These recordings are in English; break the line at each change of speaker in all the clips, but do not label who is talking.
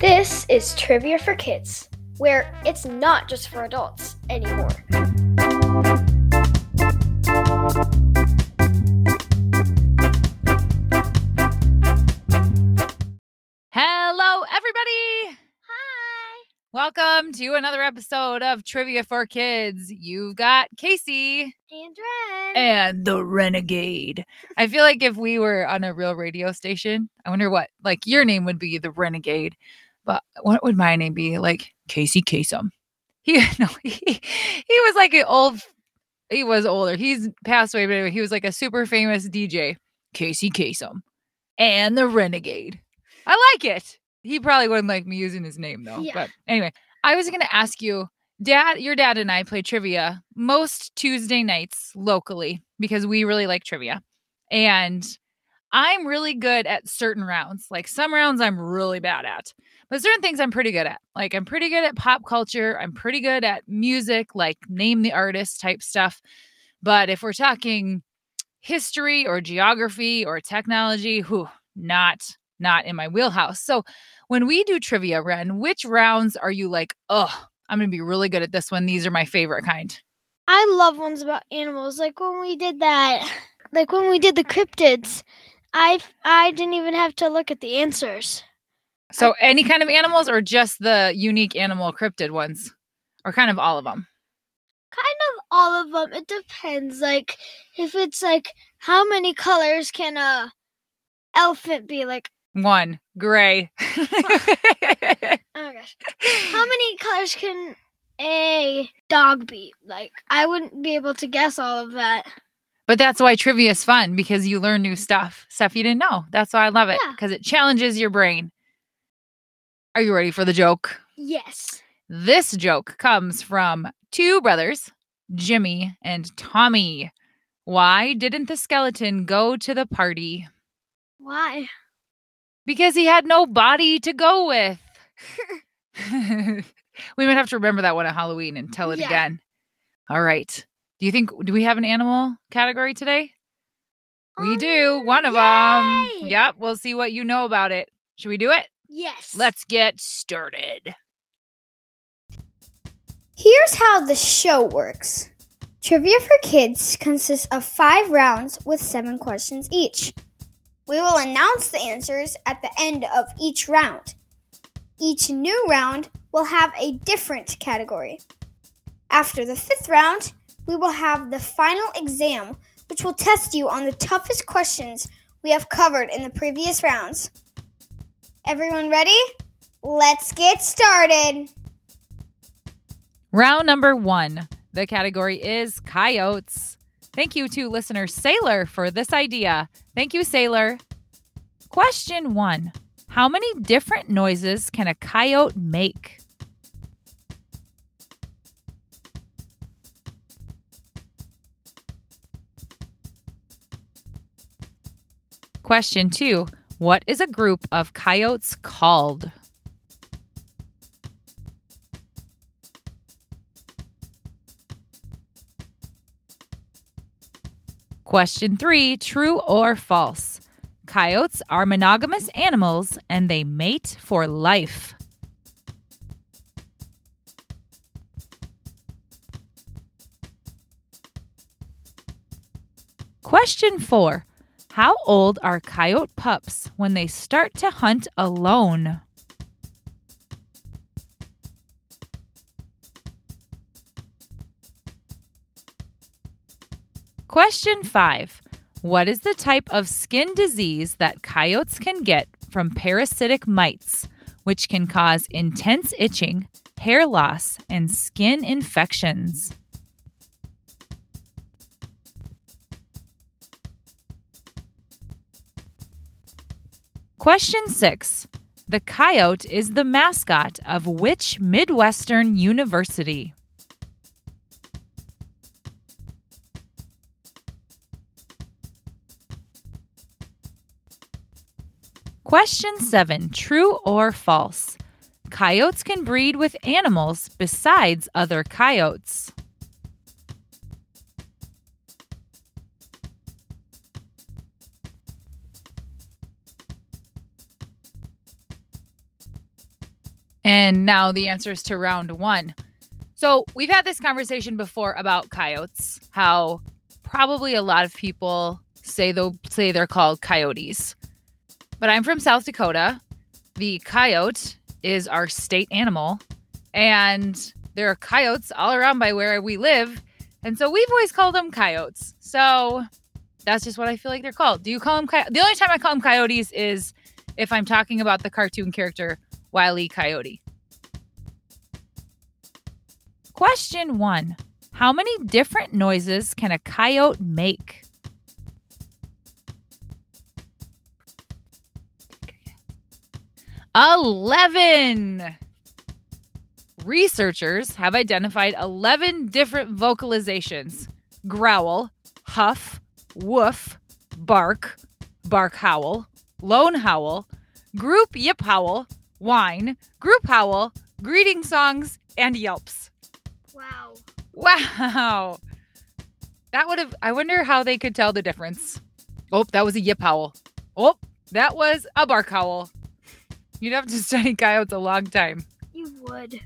This is Trivia for Kids, where it's not just for adults anymore.
Welcome to another episode of Trivia for Kids. You've got Casey
And Ren.
and the Renegade. I feel like if we were on a real radio station, I wonder what, like, your name would be the Renegade, but what would my name be? Like Casey Kasem. He, no, he, he was like an old, he was older. He's passed away, but anyway, he was like a super famous DJ, Casey Kasem, and the Renegade. I like it. He probably wouldn't like me using his name though.
Yeah.
But anyway, I was going to ask you, Dad, your dad and I play trivia most Tuesday nights locally because we really like trivia. And I'm really good at certain rounds. Like some rounds I'm really bad at, but certain things I'm pretty good at. Like I'm pretty good at pop culture. I'm pretty good at music, like name the artist type stuff. But if we're talking history or geography or technology, whew, not not in my wheelhouse. So when we do trivia, Ren, which rounds are you like, oh, I'm gonna be really good at this one. These are my favorite kind.
I love ones about animals. Like when we did that, like when we did the cryptids, I I didn't even have to look at the answers.
So any kind of animals or just the unique animal cryptid ones? Or kind of all of them?
Kind of all of them. It depends. Like if it's like how many colors can a elephant be? Like
One, gray.
oh my gosh, how many colors can a dog be? Like I wouldn't be able to guess all of that.
but that's why trivia is fun because you learn new stuff, stuff you didn't know. That's why I love it
Yeah.
because it challenges your brain. Are you ready for the joke?
Yes.
This joke comes from two brothers, Jimmy and Tommy. Why didn't the skeleton go to the party?
Why?
Because he had no body to go with. we might have to remember that one at Halloween and tell it
Yeah.
again. All right. Do you think do we have an animal category today? We
Oh,
do. Um, one of them. Yep. We'll see what you know about it. Should we do it?
Yes.
Let's get started.
Here's how the show works Trivia for Kids consists of five rounds with seven questions each. We will announce the answers at the end of each round. Each new round will have a different category. After the fifth round, we will have the final exam, which will test you on the toughest questions we have covered in the previous rounds. Everyone ready? Let's get started.
Round number one. The category is coyotes. Thank you to listener Sailor for this idea. Thank you, Sailor. Question one How many different noises can a coyote make? Question two What is a group of coyotes called? Question three True or false? Coyotes are monogamous animals and they mate for life. Question four How old are coyote pups when they start to hunt alone? Question five What is the type of skin disease that coyotes can get from parasitic mites, which can cause intense itching, hair loss, and skin infections? Question six The coyote is the mascot of which Midwestern university? Question seven true or false? Coyotes can breed with animals besides other coyotes. And now the answers to round one. So we've had this conversation before about coyotes, how probably a lot of people say they say they're called coyotes. But I'm from South Dakota. The coyote is our state animal, and there are coyotes all around by where we live. And so we've always called them coyotes. So that's just what I feel like they're called. Do you call them coyotes? The only time I call them coyotes is if I'm talking about the cartoon character Wiley Coyote. Question one How many different noises can a coyote make? Eleven. Researchers have identified 11 different vocalizations growl, huff, woof, bark, bark howl, lone howl, group yip howl, whine, group howl, greeting songs, and yelps.
Wow.
Wow. That would have, I wonder how they could tell the difference. Oh, that was a yip howl. Oh, that was a bark howl. You'd have to study coyotes a long time.
You would.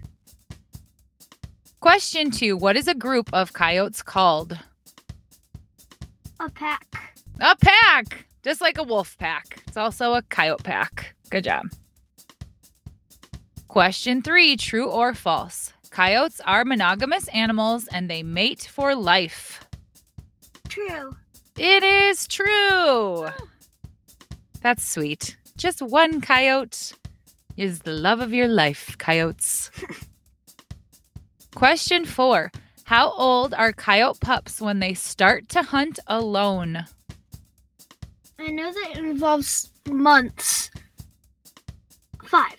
Question two What is a group of coyotes called?
A pack.
A pack, just like a wolf pack. It's also a coyote pack. Good job. Question three True or false? Coyotes are monogamous animals and they mate for life.
True.
It is true. That's sweet. Just one coyote is the love of your life, coyotes. Question four How old are coyote pups when they start to hunt alone?
I know that involves months. Five.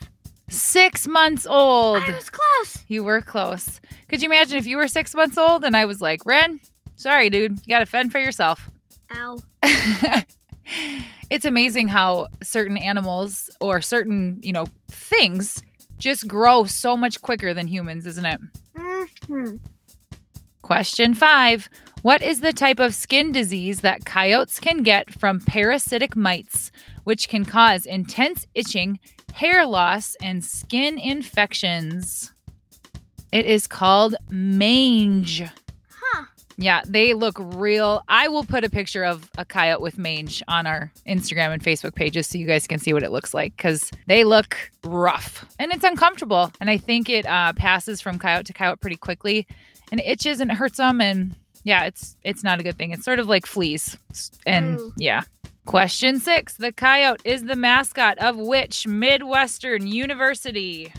Six months old.
I was close.
You were close. Could you imagine if you were six months old and I was like, Ren, sorry, dude, you got to fend for yourself?
Ow.
it's amazing how certain animals or certain, you know, things just grow so much quicker than humans, isn't it?
Mm-hmm.
Question five What is the type of skin disease that coyotes can get from parasitic mites, which can cause intense itching, hair loss, and skin infections? It is called mange. Yeah, they look real. I will put a picture of a coyote with mange on our Instagram and Facebook pages so you guys can see what it looks like because they look rough and it's uncomfortable. And I think it uh, passes from coyote to coyote pretty quickly and it itches and it hurts them. And yeah, it's it's not a good thing. It's sort of like fleas. And
Ooh.
yeah. Question six The coyote is the mascot of which Midwestern university?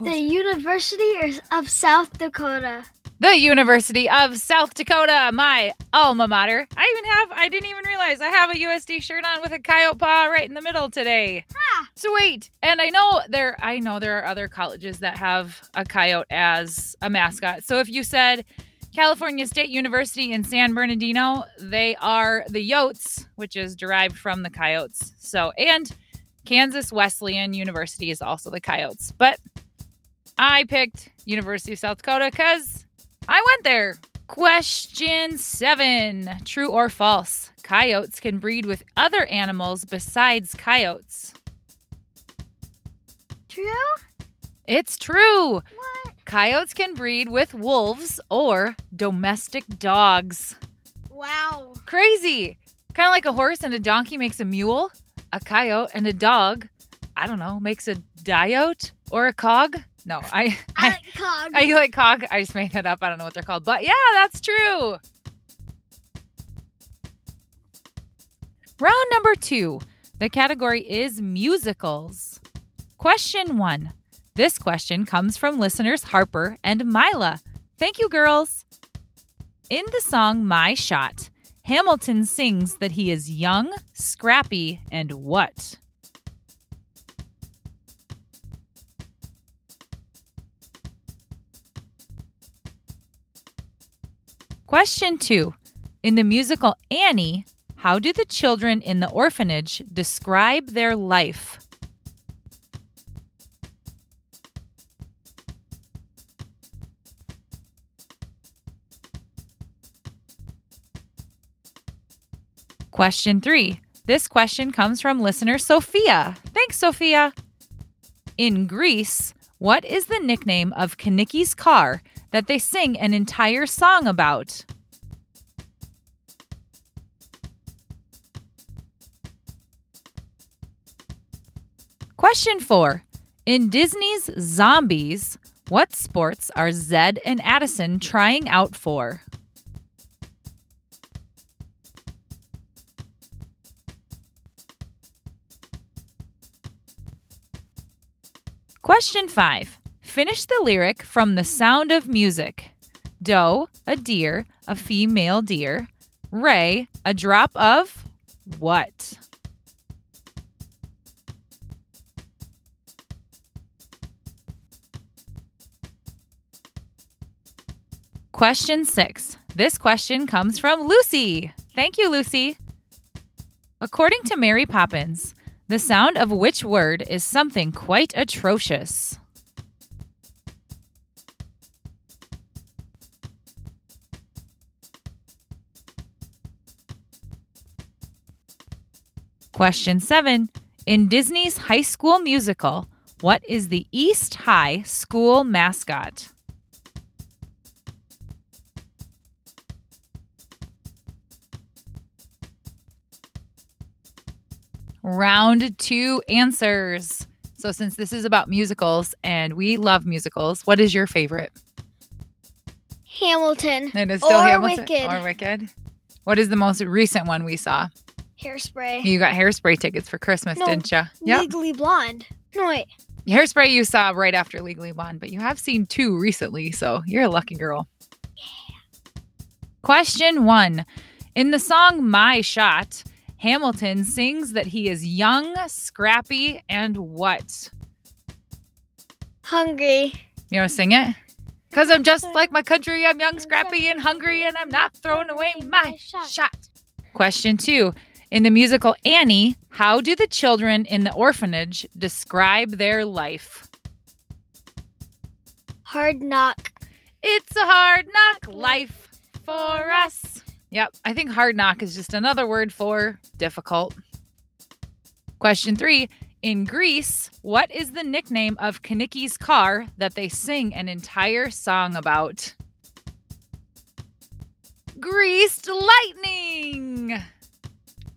The University of South Dakota.
The University of South Dakota, my alma mater. I even have, I didn't even realize I have a USD shirt on with a coyote paw right in the middle today.
Ah.
Sweet. And I know there, I know there are other colleges that have a coyote as a mascot. So if you said California State University in San Bernardino, they are the Yotes, which is derived from the coyotes. So, and Kansas Wesleyan University is also the coyotes. But I picked University of South Dakota because I went there. Question seven True or false? Coyotes can breed with other animals besides coyotes.
True?
It's true.
What?
Coyotes can breed with wolves or domestic dogs.
Wow.
Crazy. Kind of like a horse and a donkey makes a mule, a coyote and a dog, I don't know, makes a diote or a cog. No, I,
I like cog.
I like cog. I just made that up. I don't know what they're called, but yeah, that's true. Round number two. The category is musicals. Question one. This question comes from listeners Harper and Mila. Thank you, girls. In the song My Shot, Hamilton sings that he is young, scrappy, and what? Question two. In the musical Annie, how do the children in the orphanage describe their life? Question three. This question comes from listener Sophia. Thanks, Sophia. In Grease, what is the nickname of Kenickie's car that they sing an entire song about? Question four. In Disney's Zombies, what sports are Zed and Addison trying out for? Question five. Finish the lyric from The Sound of Music. Doe, a deer, a female deer. Ray, a drop of what? Question six. This question comes from Lucy. Thank you, Lucy. According to Mary Poppins, the sound of which word is something quite atrocious? Question seven. In Disney's High School Musical, what is the East High school mascot? Round two answers. So, since this is about musicals and we love musicals, what is your favorite?
Hamilton.
It is still
Or
Hamilton
Wicked.
or Wicked. What is the most recent one we saw?
Hairspray.
You got hairspray tickets for Christmas,
No,
didn't you? Yep.
Legally Blonde. No, wait.
Hairspray you saw right after Legally Blonde, but you have seen two recently, so you're a lucky girl. Yeah. Question one. In the song My Shot, Hamilton sings that he is young, scrappy, and what?
Hungry.
You want to sing it? Because I'm just like my country. I'm young, scrappy, and hungry, and I'm not throwing away my shot. Question two. In the musical Annie, how do the children in the orphanage describe their life?
Hard knock.
It's a hard knock life for us. Yep, I think hard knock is just another word for difficult. Question three. In Grease, what is the nickname of Kenickie's car that they sing an entire song about? Greased lightning.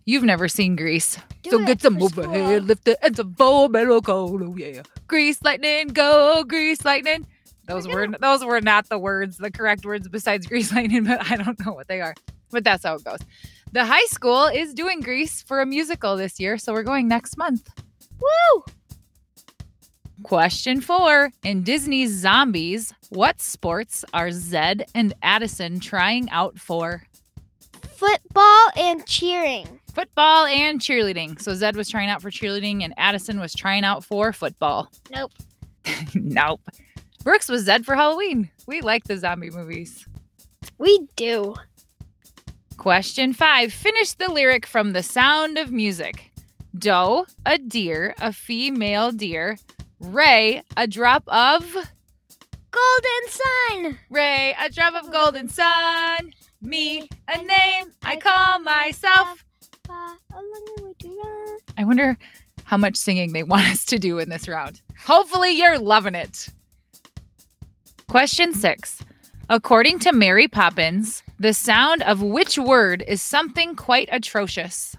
You've never seen Grease.
Do
so
it
get some overhead,
school.
lift the ends of full metal cold. Oh yeah. Grease lightning, go grease lightning. Those were those were not the words, the correct words besides grease lightning, but I don't know what they are. But that's how it goes. The high school is doing Grease for a musical this year, so we're going next month.
Woo!
Question four. In Disney's Zombies, what sports are Zed and Addison trying out for?
Football and cheering.
Football and cheerleading. So Zed was trying out for cheerleading and Addison was trying out for football.
Nope.
nope. Brooks was Zed for Halloween. We like the zombie movies.
We do.
Question five. Finish the lyric from The Sound of Music. Doe, a deer, a female deer. Ray, a drop of.
Golden Sun.
Ray, a drop of golden sun. Me, a name I call myself.
Far along the way to run.
I wonder how much singing they want us to do in this round. Hopefully, you're loving it. Question six. According to Mary Poppins, the sound of which word is something quite atrocious?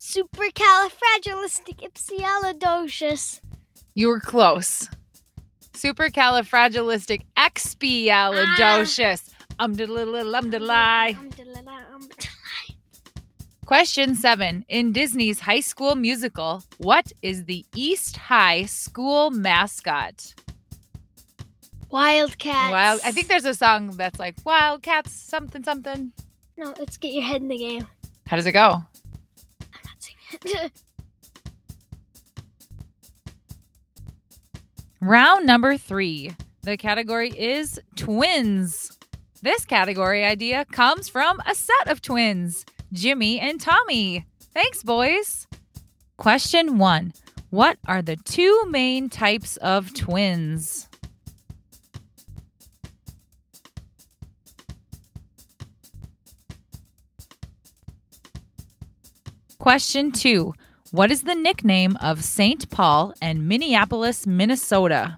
Supercalifragilisticexpialidocious.
You were close. Supercalifragilistic expialidocious. Um, um,
Um, um,
Question seven. In Disney's High School Musical, what is the East High school mascot?
Wildcats.
Wild. I think there's a song that's like Wildcats, something, something.
No, let's get your head in the game.
How does it go?
I'm not singing it.
Round number three. The category is twins. This category idea comes from a set of twins, Jimmy and Tommy. Thanks, boys. Question one What are the two main types of twins? Question two What is the nickname of St. Paul and Minneapolis, Minnesota?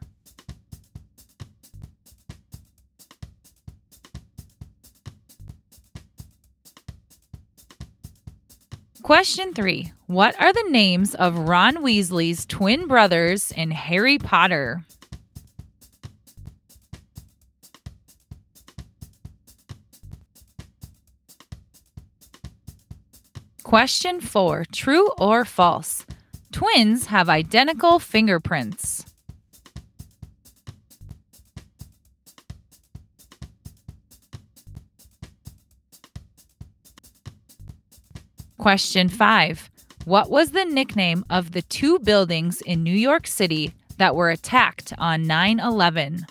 Question three What are the names of Ron Weasley's twin brothers in Harry Potter? Question four True or false? Twins have identical fingerprints. Question five What was the nickname of the two buildings in New York City that were attacked on 9 11?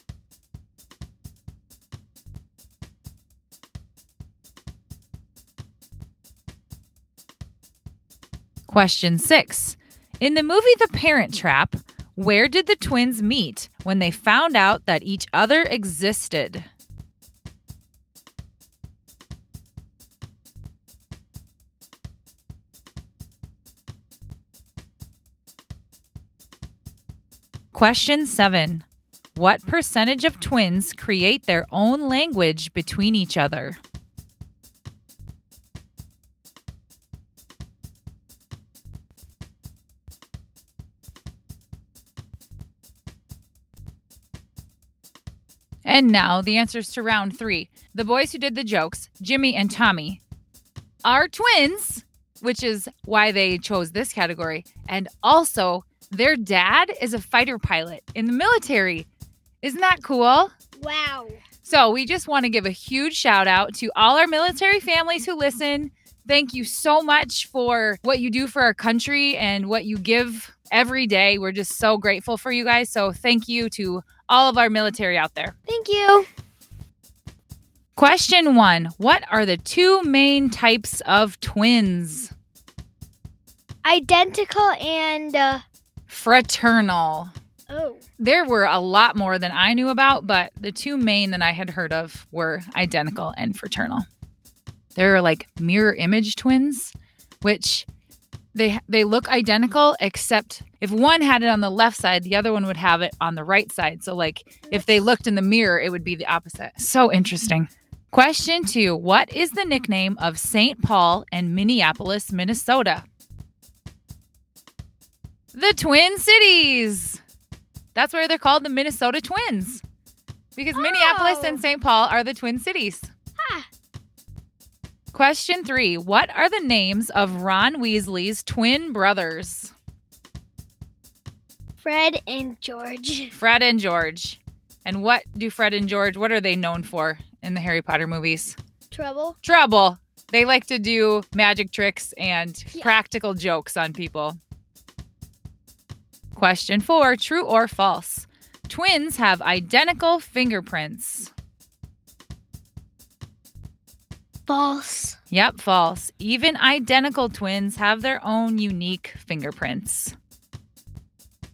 Question six. In the movie The Parent Trap, where did the twins meet when they found out that each other existed? Question seven. What percentage of twins create their own language between each other? And now the answers to round three. The boys who did the jokes, Jimmy and Tommy, are twins, which is why they chose this category. And also, their dad is a fighter pilot in the military. Isn't that cool?
Wow.
So, we just want to give a huge shout out to all our military families who listen. Thank you so much for what you do for our country and what you give every day. We're just so grateful for you guys. So, thank you to all of our military out there.
Thank you.
Question one What are the two main types of twins?
Identical and uh,
Fraternal.
oh,
There were a lot more than I knew about, but the two main that I had heard of were identical and fraternal. They're like mirror image twins, which they they look identical except if one had it on the left side, the other one would have it on the right side. So like if they looked in the mirror, it would be the opposite. So interesting. Question 2, what is the nickname of St. Paul and Minneapolis, Minnesota? The Twin Cities. That's why they're called the Minnesota Twins. Because oh. Minneapolis and
Oh.
St. Paul are the Twin Cities.
Huh.
Question three What are the names of Ron Weasley's twin brothers?
Fred and George.
Fred and George. And what do Fred and George, what are they known for in the Harry Potter movies?
Trouble.
Trouble. They like to do magic tricks and
Yeah.
practical jokes on people. Question four True or false? Twins have identical fingerprints.
False.
Yep, false. Even identical twins have their own unique fingerprints.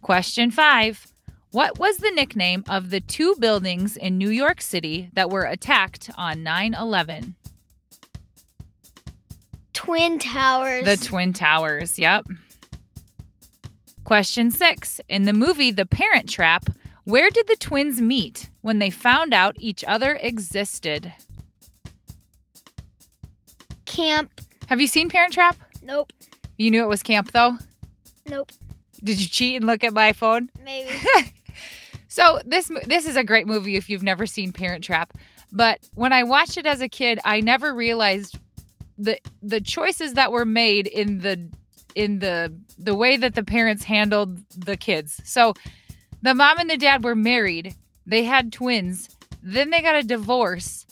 Question five What was the nickname of the two buildings in New York City that were attacked on 9 11?
Twin towers.
The Twin Towers. Yep. Question six In the movie The Parent Trap, where did the twins meet when they found out each other existed?
Camp.
Have you seen Parent Trap?
Nope.
You knew it was camp though?
Nope.
Did you cheat and look at my phone?
Maybe.
So this this is a great movie if you've never seen Parent Trap. But when I watched it as a kid, I never realized the the choices that were made in the in the the way that the parents handled the kids. So the mom and the dad were married. They had twins. Then they got a divorce.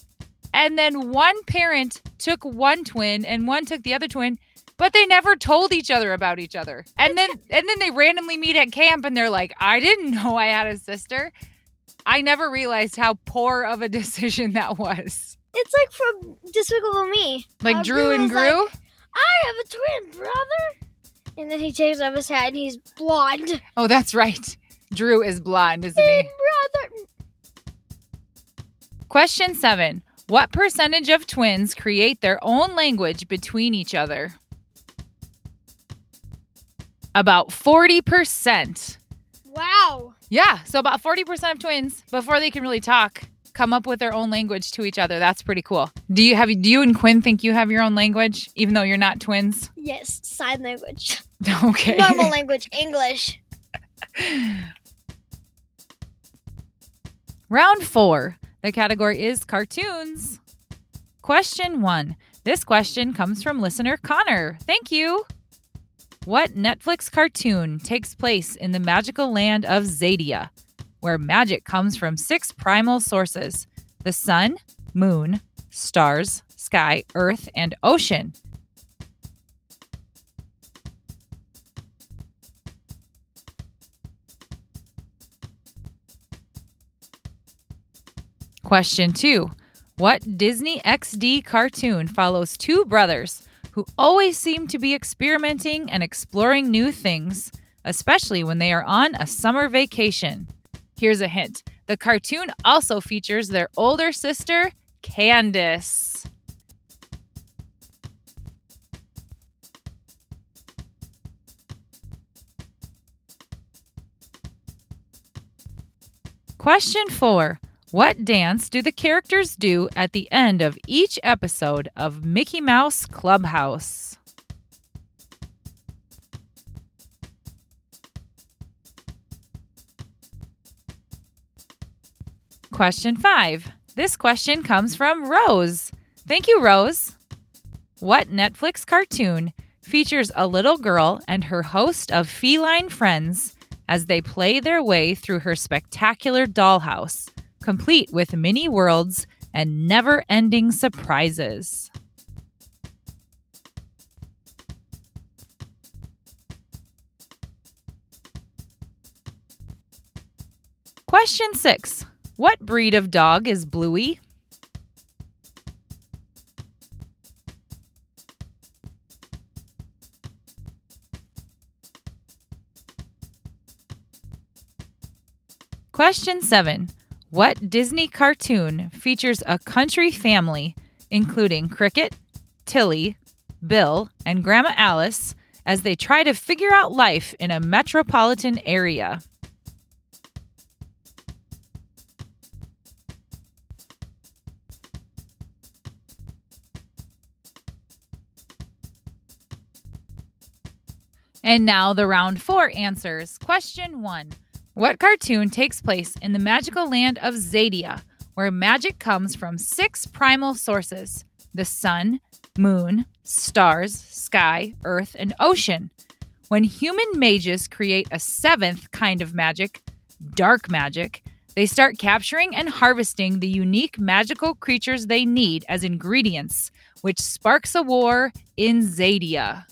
And then one parent took one twin and one took the other twin, but they never told each other about each other. And then and then they randomly meet at camp and they're like, "I didn't know I had a sister." I never realized how poor of a decision that was.
it's like from Despicable Me.
Like Dru and Gru?
like, I have a twin brother. And then he takes off his hat and he's blonde.
oh, that's right. Dru is blonde, isn't he?
brother.
Question 7. What percentage of twins create their own language between each other? About 40%.
Wow.
Yeah, so about 40% of twins before they can really talk come up with their own language to each other. That's pretty cool. Do you have do you and Quinn think you have your own language even though you're not twins?
Yes, sign language.
Okay.
Normal language, English.
Round 4. The category is cartoons. Question 1. This question comes from listener Connor. Thank you. What Netflix cartoon takes place in the magical land of Xadia, where magic comes from six primal sources the sun, moon, stars, sky, earth, and ocean? Question two What Disney XD cartoon follows two brothers who always seem to be experimenting and exploring new things, especially when they are on a summer vacation? Here's a hint the cartoon also features their older sister, Candace. Question four What dance do the characters do at the end of each episode of Mickey Mouse Clubhouse? Question five. This question comes from Rose. Thank you, Rose. What Netflix cartoon features a little girl and her host of feline friends as they play their way through her spectacular dollhouse, complete with mini worlds and never ending surprises? Question six. What breed of dog is Bluey? Question 7. What Disney cartoon features a country family, including Cricket, Tilly, Bill, and Grandma Alice, as they try to figure out life in a metropolitan area? And now the round four answers. Question one What cartoon takes place in the magical land of Xadia, where magic comes from six primal sources the sun, moon, stars, sky, earth, and ocean? When human mages create a seventh kind of magic, dark magic, they start capturing and harvesting the unique magical creatures they need as ingredients, which sparks a war in Xadia.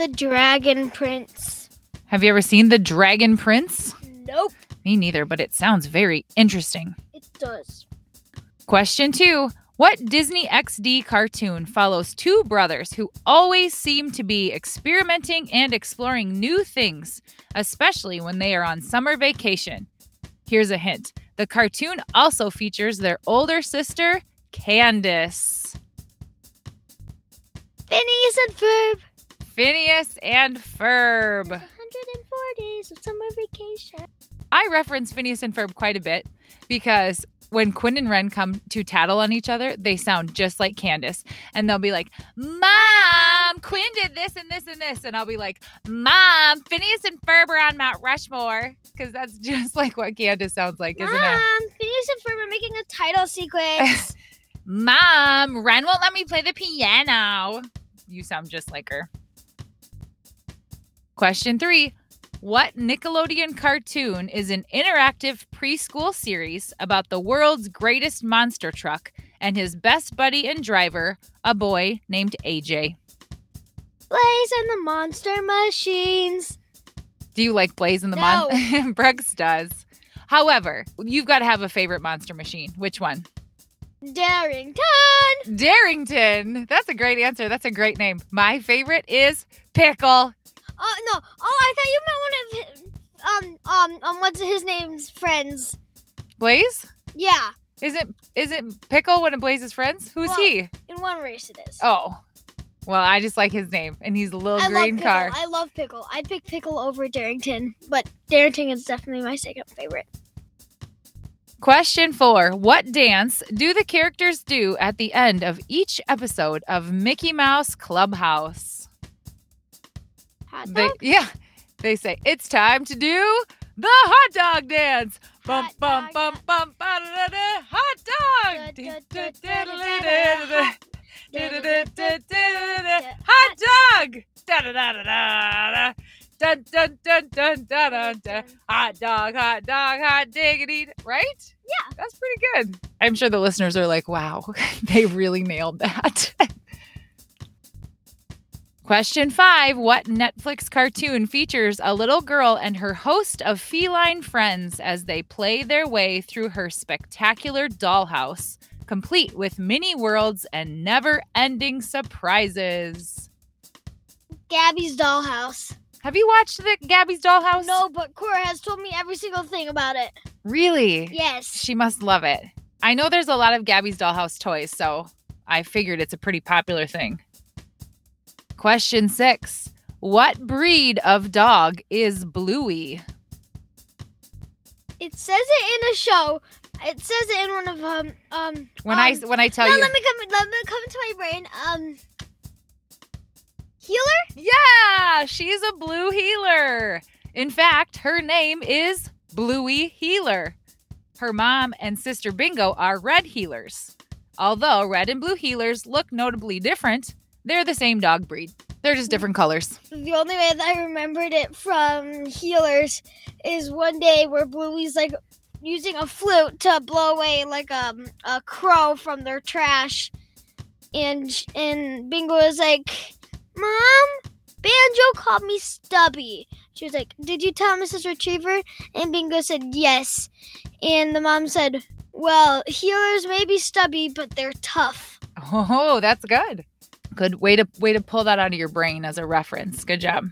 The Dragon Prince.
Have you ever seen The Dragon Prince?
Nope,
Me neither, but it sounds very interesting.
it does.
Question two What Disney XD cartoon follows two brothers who always seem to be experimenting and exploring new things, especially when they are on summer vacation? Here's a hint the cartoon also features their older sister, Candace.
Phineas and Ferb.
Phineas and Ferb.
104 days of summer vacation.
I reference Phineas and Ferb quite a bit because when Quinn and Ren come to tattle on each other, they sound just like Candace. And they'll be like, Mom, Quinn did this and this and this. And I'll be like, Mom, Phineas and Ferb are on Mount Rushmore. Because that's just like what Candace sounds like, isn't it?
Mom, Phineas and Ferb are making a title sequence.
Mom, Ren won't let me play the piano. You sound just like her. Question three What Nickelodeon cartoon is an interactive preschool series about the world's greatest monster truck and his best buddy and driver, a boy named AJ?
Blaze and the Monster Machines.
Do you like Blaze and the Mon? Brooks does. However, you've got to have a favorite monster machine. Which one?
Darington.
Darington. That's a great answer. That's a great name. My favorite is Pickle.
Oh no! Oh, I thought you meant one of his, um um um what's his name's friends.
Blaze?
Yeah,
Is it is it Pickle one of Blaze's friends? Who's
Well-
he?
in one race it is.
Oh. Well, I just like his name, and he's a little
I
green car.
I love pickle. I'd pick pickle over Darington, but Darington is definitely my second favorite.
Question four What dance do the characters do at the end of each episode of Mickey Mouse Clubhouse?
Hot
They,
dog?
yeah, they say it's time to do the hot dog dance. Bum
Hot
bum
dog,
bum
hot-
bum ba-da-da-da, hot dog.
Da, da, da, da, da,
dog. Dun dun dun dun dun dun dun. Hot dog, hot dog, hot diggity. Right?
Yeah.
That's pretty good. I'm sure the listeners are like, wow, they really nailed that. Question five What Netflix cartoon features a little girl and her host of feline friends as they play their way through her spectacular dollhouse, complete with mini worlds and never ending surprises?
Gabby's dollhouse.
Have you watched the Gabby's Dollhouse?
No, but Cora has told me every single thing about it.
Really?
Yes.
She must love it. I know there's a lot of Gabby's Dollhouse toys, so I figured it's a pretty popular thing. Question six What breed of dog is Bluey?
It says it in a show. It says it in one of um um.
When I
um,
when I tell
no,
you,
let me come. Let me come to my brain. Um, heeler.
yeah, she's a blue heeler. In fact, her name is Bluey Heeler. Her mom and sister Bingo are red heelers. Although red and blue heelers look notably different, they're the same dog breed. They're just different colors.
The only way that I remembered it from heelers is one day where Bluey's like using a flute to blow away like um, a crow from their trash, and and Bingo was like, "Mom, Banjo called me Stubby." She was like, "Did you tell Mrs. Retriever?" And Bingo said, "Yes." And the mom said, "Well, heelers may be stubby, but they're tough."
Oh, that's good. Good way to way to pull that out of your brain as a reference. Good job.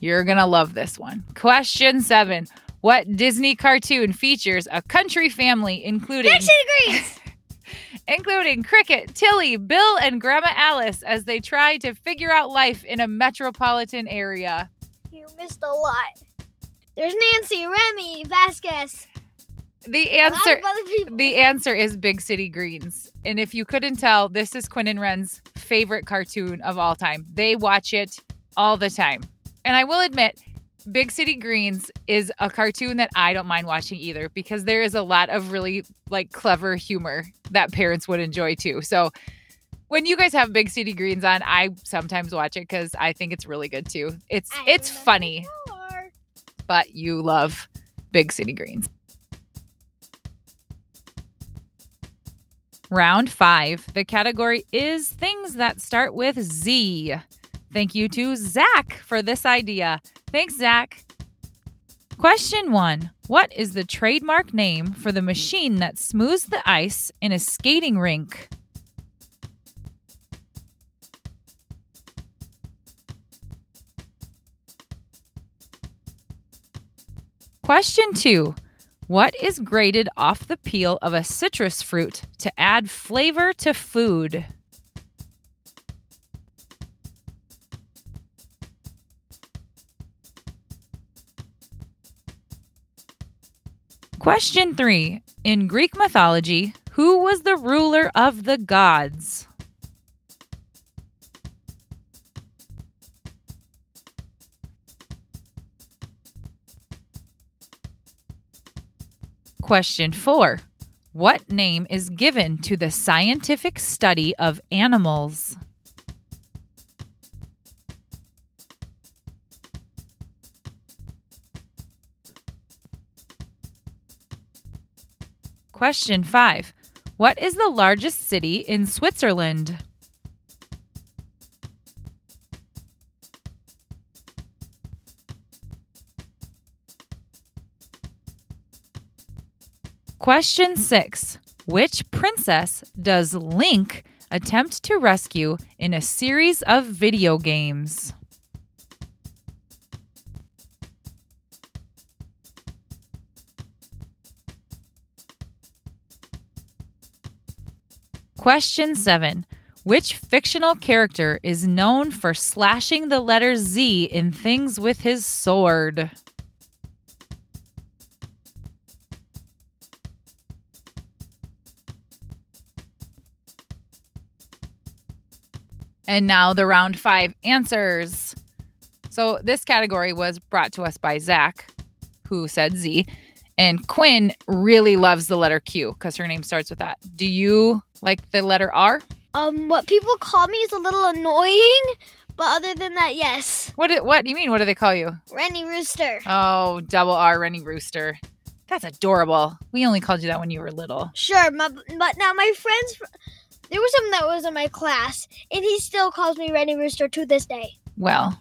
You're gonna love this one. Question seven. What Disney cartoon features a country family including
Dixie Greens.
including Cricket, Tilly, Bill, and Grandma Alice as they try to figure out life in a metropolitan area?
You missed a lot. There's Nancy, Remy, Vasquez.
The answer
of other people.
The answer is Big City Greens. And if you couldn't tell, this is Quinn and Ren's favorite cartoon of all time. They watch it all the time. And I will admit, Big City Greens is a cartoon that I don't mind watching either because there is a lot of really like clever humor that parents would enjoy too. So when you guys have Big City Greens on, I sometimes watch it cuz I think it's really good too. It's
I
it's funny, but you love Big City Greens. Round five. The category is things that start with Z. Thank you to Zach for this idea. Thanks, Zach. Question one What is the trademark name for the machine that smooths the ice in a skating rink? Question two What is grated off the peel of a citrus fruit to add flavor to food? Question three In Greek mythology, who was the ruler of the gods? Question four What name is given to the scientific study of animals? Question five What is the largest city in Switzerland? Question six Which princess does Link attempt to rescue in a series of video games? Question seven Which fictional character is known for slashing the letter Z in things with his sword? And now the round five answers. So this category was brought to us by Zach, who said Z. And Quinn really loves the letter Q because her name starts with that. Do you like the letter R?
Um, what people call me is a little annoying, but other than that, yes.
What do, what do you mean? What do they call you?
Rennie Rooster.
Oh, double R Rennie Rooster. That's adorable. We only called you that when you were little.
Sure, my, but now my friends, there was someone that was in my class, and he still calls me Reddy Rooster to this day.
Well,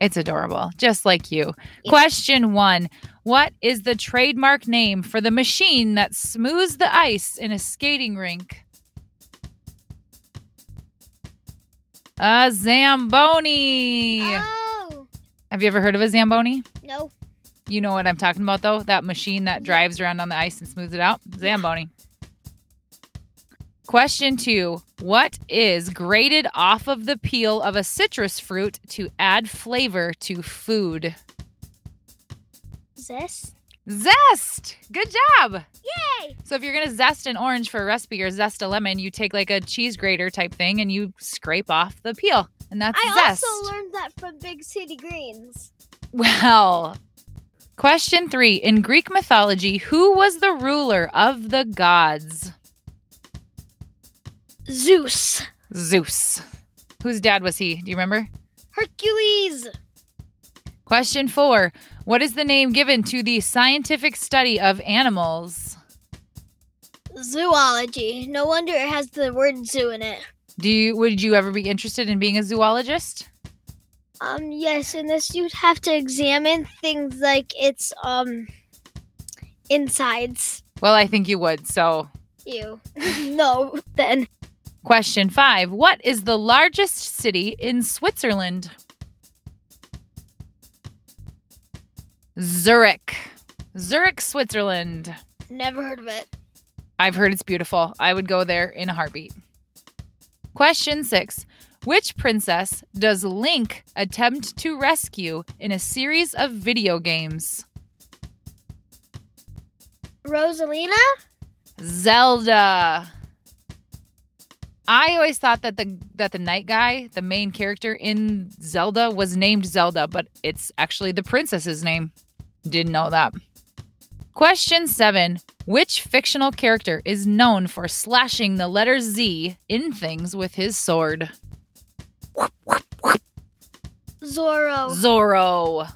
it's adorable, just like you.
Yeah.
Question one What is the trademark name for the machine that smooths the ice in a skating rink? A Zamboni.
Oh,
Have you ever heard of a Zamboni?
no.
You know what I'm talking about, though? That machine that drives around on the ice and smooths it out? Zamboni. Question two What is grated off of the peel of a citrus fruit to add flavor to food?
Zest?
Zest! Good job!
Yay!
So, if you're to zest an orange for a recipe or zest a lemon, you take like a cheese grater type thing and you scrape off the peel. And that's
I
zest.
also learned that from Big City Greens.
Well, question three. In Greek mythology, who was the ruler of the gods?
Zeus.
Zeus. Whose dad was he? Do you remember?
Hercules.
Question four. What is the name given to the scientific study of animals?
Zoology. No wonder it has the word zoo in it.
Do you would you ever be interested in being a zoologist?
Um, yes, in this you'd have to examine things like its um insides.
Well, I think you would. So,
You. no, then.
Question five. What is the largest city in Switzerland? Zurich. Zurich, Switzerland.
Never heard of it.
I've heard it's beautiful. I would go there in a heartbeat. Question six Which princess does Link attempt to rescue in a series of video games?
Rosalina?
Zelda. I always thought that the that the night guy, the main character in Zelda, was named Zelda, but it's actually the princess's name. Didn't know that. Question seven. Which fictional character is known for slashing the letter Z in things with his sword?
Zorro.
Zorro.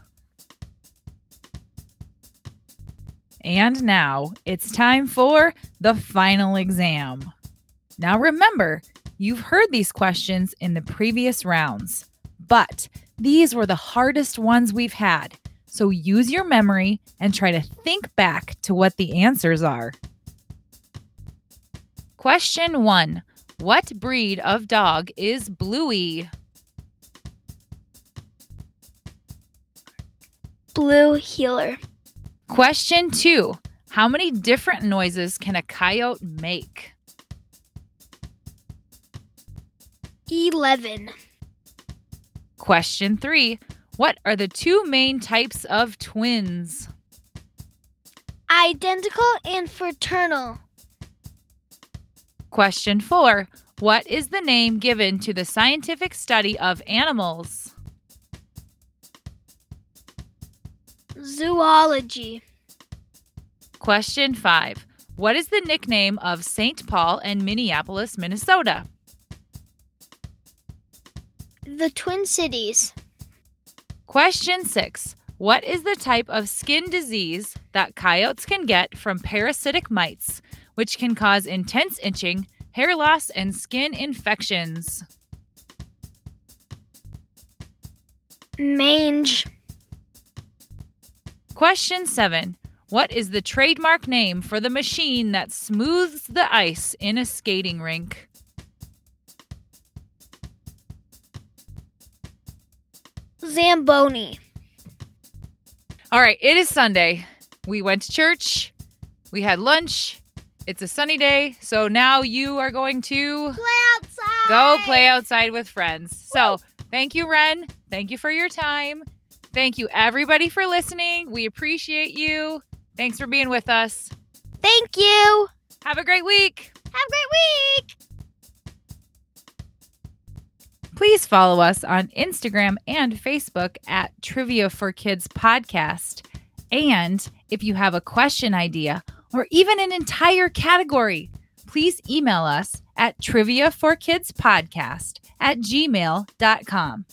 And now it's time for the final exam. Now remember, you've heard these questions in the previous rounds, but these were the hardest ones we've had. So use your memory and try to think back to what the answers are. Question one What breed of dog is Bluey?
Blue heeler.
Question two How many different noises can a coyote make?
11.
Question three What are the two main types of twins?
Identical and fraternal.
Question four What is the name given to the scientific study of animals?
Zoology.
Question five What is the nickname of St. Paul and Minneapolis, Minnesota?
The Twin Cities.
Question six What is the type of skin disease that coyotes can get from parasitic mites, which can cause intense itching, hair loss, and skin infections?
Mange.
Question seven What is the trademark name for the machine that smooths the ice in a skating rink?
Zamboni.
All right, it is Sunday. We went to church, we had lunch, It's a sunny day, so now you are going to
Play outside.
go play outside with friends. So, thank you, Ren. Thank you for your time. Thank you, everybody, for listening. We appreciate you. Thanks for being with us.
Thank you.
Have a great week.
Have a great week.
Please follow us on Instagram and Facebook at Trivia for Kids Podcast. And if you have a question idea or even an entire category, please email us at trivia for kids podcast at gmail.com.